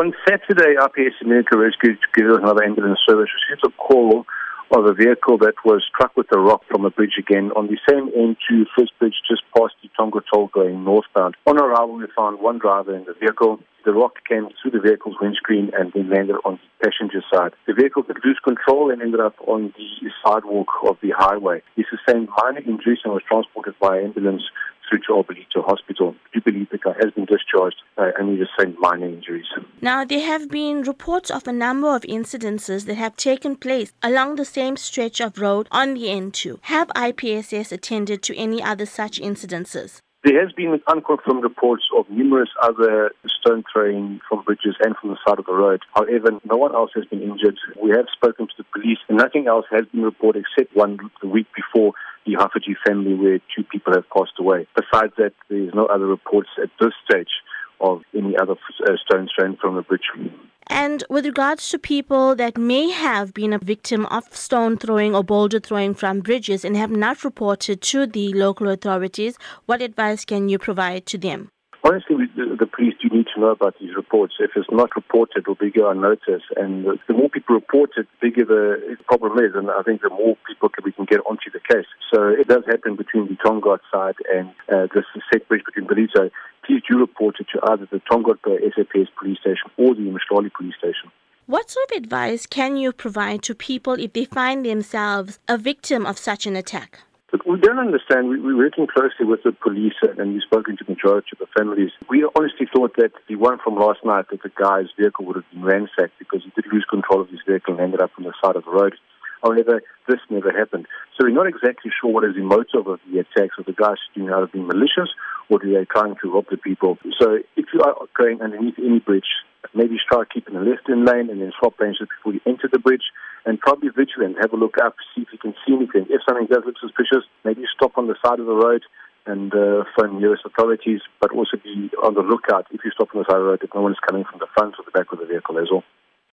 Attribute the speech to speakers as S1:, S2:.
S1: On Saturday, IPSS Medical Rescue Together with another ambulance service received a call of a vehicle that was struck with a rock from a bridge again on the same N2 First Bridge just past the Tongaat Toll going northbound. On arrival, we found one driver in the vehicle. The rock came through the vehicle's windscreen and then landed on the passenger side. The vehicle could lose control and ended up on the sidewalk of the highway. He sustained minor injuries and was transported by ambulance through to Alberlito Hospital. We believe the guy has been discharged uh, and he sustained minor injuries.
S2: Now, there have been reports of a number of incidences that have taken place along the same stretch of road on the N2. Have IPSS attended to any other such incidences?
S1: There has been unconfirmed reports of numerous other stone throwing from bridges and from the side of the road. However, no one else has been injured. We have spoken to the police and nothing else has been reported except one the week before the Hafaji family where two people have passed away. Besides that, there is no other reports at this stage of any other uh, stone thrown from the bridge.
S2: And with regards to people that may have been a victim of stone throwing or boulder throwing from bridges and have not reported to the local authorities, what advice can you provide to them?
S1: Honestly, the, the, police do need to know about these reports. If it's not reported, it will be go unnoticed. And the, the, more people report it, the bigger the problem is. And I think the more people can, we can get onto the case. So it does happen between the Tongaat side and uh, this set bridge between Ballito please do report it to either the Tongaat SAPS police station or the Umhlali police station.
S2: What sort of advice can you provide to people if they find themselves a victim of such an attack?
S1: But we don't understand. We, we're working closely with the police and we've spoken to the majority of the families. We honestly thought that the one from last night, that the guy's vehicle would have been ransacked because he did lose control of his vehicle and ended up on the side of the road. However, this never happened. So we're not exactly sure what is the motive of the attacks. Of the guys shooting out of being malicious or do they trying to rob the people? So if you are going underneath any bridge, maybe start keeping the left in lane and then swap lanes before you enter the bridge and probably vigilant. Have a look up, see if you can see anything. If something does look suspicious, maybe stop on the side of the road and uh, phone nearest authorities, but also be on the lookout if you stop on the side of the road if no one is coming from the front or the back of the vehicle as well.